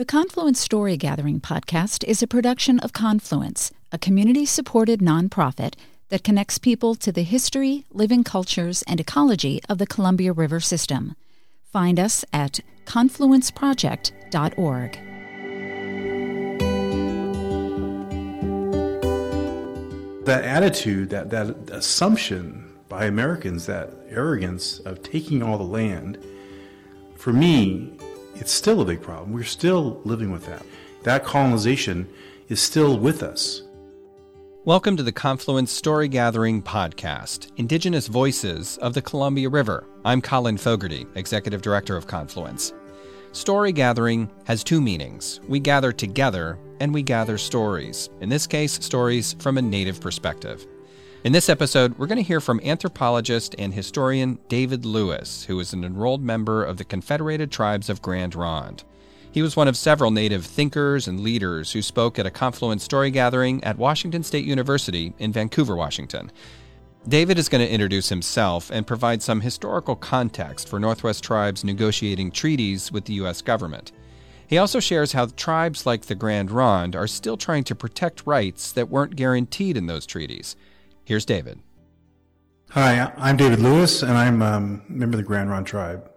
The Confluence Story Gathering podcast is a production of Confluence, a community supported nonprofit that connects people to the history, living cultures, and ecology of the Columbia River system. Find us at confluenceproject.org. That attitude, that, that assumption by Americans, that arrogance of taking all the land, for me, it's still a big problem. We're still living with that. That colonization is still with us. Welcome to the Confluence Story Gathering Podcast, Indigenous Voices of the Columbia River. I'm Colin Fogarty, Executive Director of Confluence. Story gathering has two meanings we gather together and we gather stories, in this case, stories from a Native perspective. In this episode, we're going to hear from anthropologist and historian David Lewis, who is an enrolled member of the Confederated Tribes of Grand Ronde. He was one of several Native thinkers and leaders who spoke at a Confluence story gathering at Washington State University in Vancouver, Washington. David is going to introduce himself and provide some historical context for Northwest tribes negotiating treaties with the U.S. government. He also shares how tribes like the Grand Ronde are still trying to protect rights that weren't guaranteed in those treaties. Here's David. Hi, I'm David Lewis, and I'm um, a member of the Grand Ronde tribe.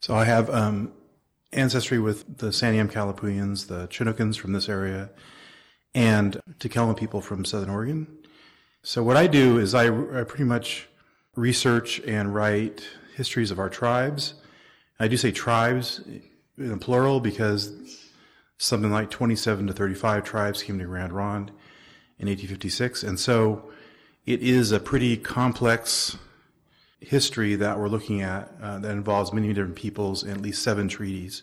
So I have um, ancestry with the Santiam Kalapuyans, the Chinookans from this area, and Takelma people from Southern Oregon. So what I do is I, I pretty much research and write histories of our tribes. I do say tribes in a plural because something like 27 to 35 tribes came to Grand Ronde in 1856. And so it is a pretty complex history that we're looking at uh, that involves many different peoples and at least seven treaties.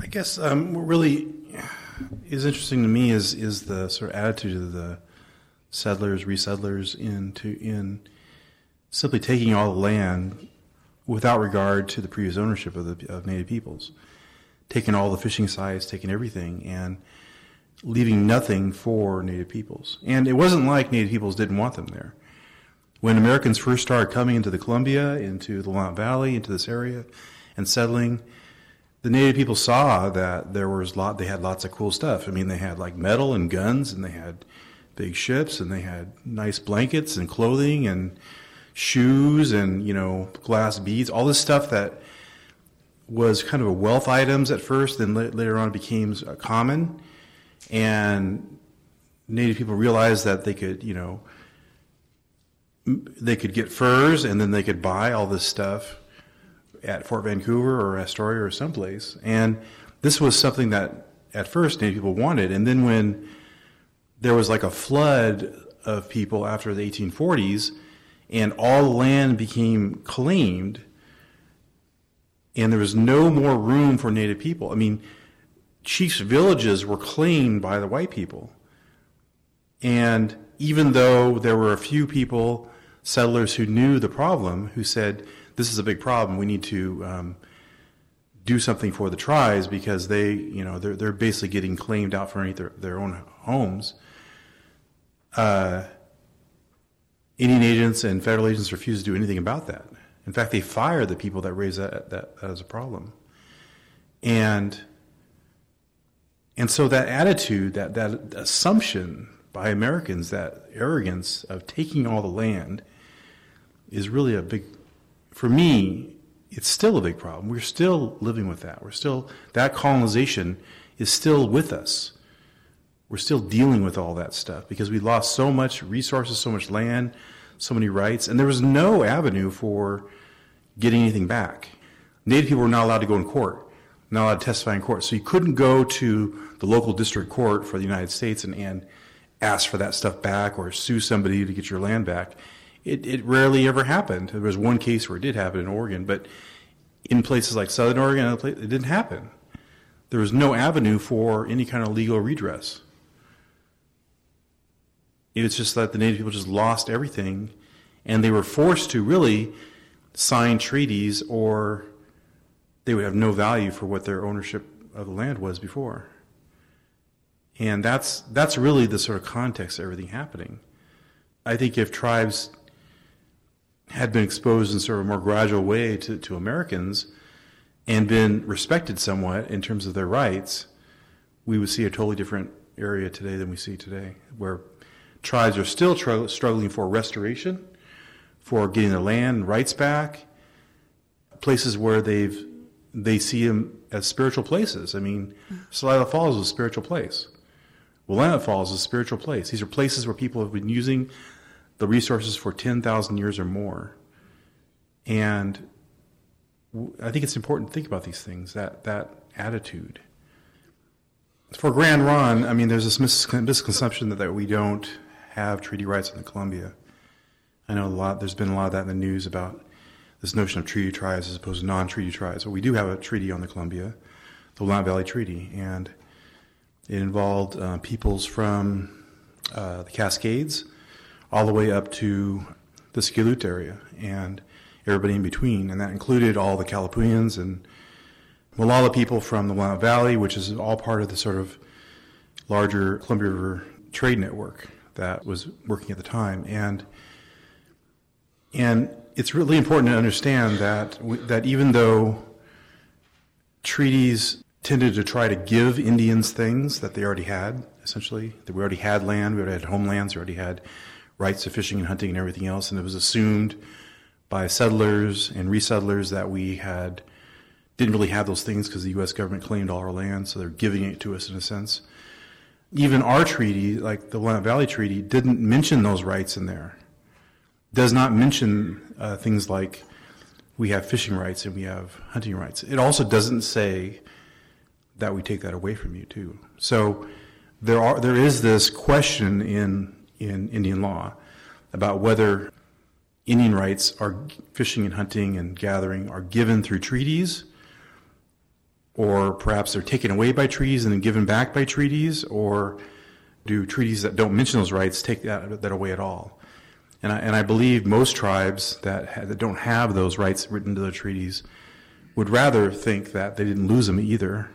I guess um, what really is interesting to me is is the sort of attitude of the settlers, resettlers into in simply taking all the land without regard to the previous ownership of the of native peoples, taking all the fishing sites, taking everything, and leaving nothing for Native peoples. And it wasn't like Native peoples didn't want them there. When Americans first started coming into the Columbia, into the Willamette Valley, into this area, and settling, the Native people saw that there was lot. They had lots of cool stuff. I mean, they had like metal and guns, and they had big ships, and they had nice blankets and clothing and shoes and you know glass beads, all this stuff that was kind of a wealth items at first. Then later on, became common and Native people realized that they could, you know, they could get furs and then they could buy all this stuff at Fort Vancouver or Astoria or someplace. And this was something that at first Native people wanted. And then when there was like a flood of people after the 1840s and all land became claimed and there was no more room for Native people. I mean, chiefs' villages were claimed by the white people. And even though there were a few people, settlers who knew the problem, who said, this is a big problem, we need to um, do something for the tribes because they, you know, they're, they're basically getting claimed out for their, their own homes. Uh, Indian agents and federal agents refused to do anything about that. In fact, they fired the people that raised that, that, that as a problem. And and so that attitude, that, that assumption by Americans, that arrogance of taking all the land, is really a big, for me, it's still a big problem. We're still living with that. We're still, that colonization is still with us. We're still dealing with all that stuff because we lost so much resources, so much land, so many rights, and there was no avenue for getting anything back. Native people were not allowed to go in court not allowed to testify in court. So you couldn't go to the local district court for the United States and, and ask for that stuff back or sue somebody to get your land back. It, it rarely ever happened. There was one case where it did happen in Oregon, but in places like Southern Oregon, it didn't happen. There was no avenue for any kind of legal redress. It's just that the Native people just lost everything, and they were forced to really sign treaties or they would have no value for what their ownership of the land was before. And that's, that's really the sort of context of everything happening. I think if tribes had been exposed in sort of a more gradual way to, to Americans, and been respected somewhat in terms of their rights, we would see a totally different area today than we see today, where tribes are still tr- struggling for restoration, for getting their land and rights back, places where they've they see them as spiritual places. I mean, Celilo Falls is a spiritual place. Willamette Falls is a spiritual place. These are places where people have been using the resources for 10,000 years or more. And I think it's important to think about these things, that, that attitude. For Grand Ronde, I mean, there's this misconception that, that we don't have treaty rights in the Columbia. I know a lot, there's been a lot of that in the news about this notion of treaty tribes as opposed to non treaty tribes. But we do have a treaty on the Columbia, the Willamette Valley Treaty, and it involved uh, peoples from uh, the Cascades all the way up to the Skilloot area and everybody in between. And that included all the Kalapuyans and Molalla people from the Willamette Valley, which is all part of the sort of larger Columbia River trade network that was working at the time. And and it's really important to understand that that even though treaties tended to try to give Indians things that they already had, essentially, that we already had land, we already had homelands, we already had rights to fishing and hunting and everything else, and it was assumed by settlers and resettlers that we had didn't really have those things because the U.S. government claimed all our land, so they're giving it to us in a sense. Even our treaty, like the Willamette Valley Treaty, didn't mention those rights in there does not mention uh, things like we have fishing rights and we have hunting rights. It also doesn't say that we take that away from you too. So there are there is this question in in Indian law about whether Indian rights are fishing and hunting and gathering are given through treaties or perhaps they're taken away by treaties and then given back by treaties or do treaties that don't mention those rights take that, that away at all? And I, and I believe most tribes that, ha- that don't have those rights written into the treaties would rather think that they didn't lose them either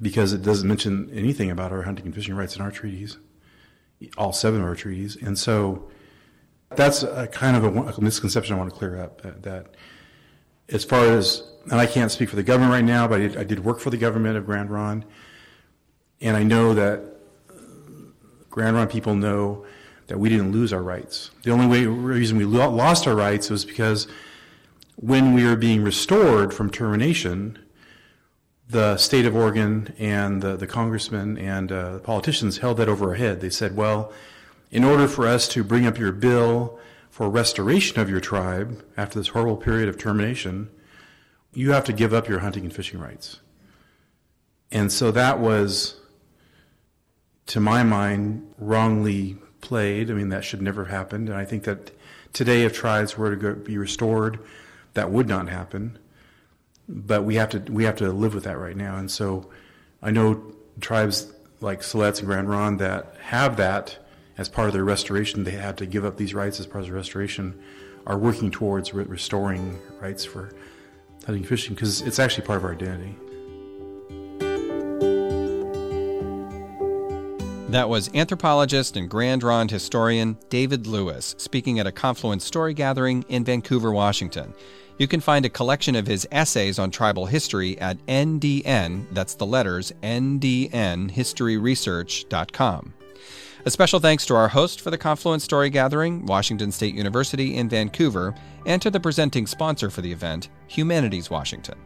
because it doesn't mention anything about our hunting and fishing rights in our treaties, all seven of our treaties. And so that's a kind of a, a misconception I want to clear up that, that, as far as, and I can't speak for the government right now, but I did, I did work for the government of Grand Ronde, and I know that Grand Ronde people know that we didn't lose our rights. The only way, reason we lost our rights was because when we were being restored from termination, the state of Oregon and the, the congressmen and uh, the politicians held that over our head. They said, well, in order for us to bring up your bill for restoration of your tribe after this horrible period of termination, you have to give up your hunting and fishing rights. And so that was, to my mind, wrongly played. I mean, that should never have happened. And I think that today, if tribes were to go, be restored, that would not happen. But we have to we have to live with that right now. And so, I know tribes like Siletz and Grand Ronde that have that as part of their restoration. They had to give up these rights as part of the restoration. Are working towards re- restoring rights for hunting and fishing because it's actually part of our identity. That was anthropologist and Grand Ronde historian David Lewis speaking at a Confluence story gathering in Vancouver, Washington. You can find a collection of his essays on tribal history at NDN, that's the letters, ndnhistoryresearch.com. A special thanks to our host for the Confluence Story Gathering, Washington State University in Vancouver, and to the presenting sponsor for the event, Humanities Washington.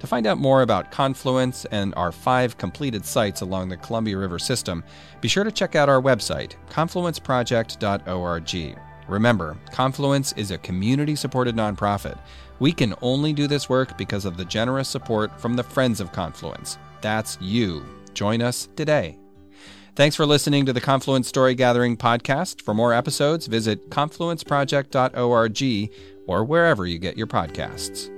To find out more about Confluence and our five completed sites along the Columbia River system, be sure to check out our website, confluenceproject.org. Remember, Confluence is a community supported nonprofit. We can only do this work because of the generous support from the Friends of Confluence. That's you. Join us today. Thanks for listening to the Confluence Story Gathering podcast. For more episodes, visit confluenceproject.org or wherever you get your podcasts.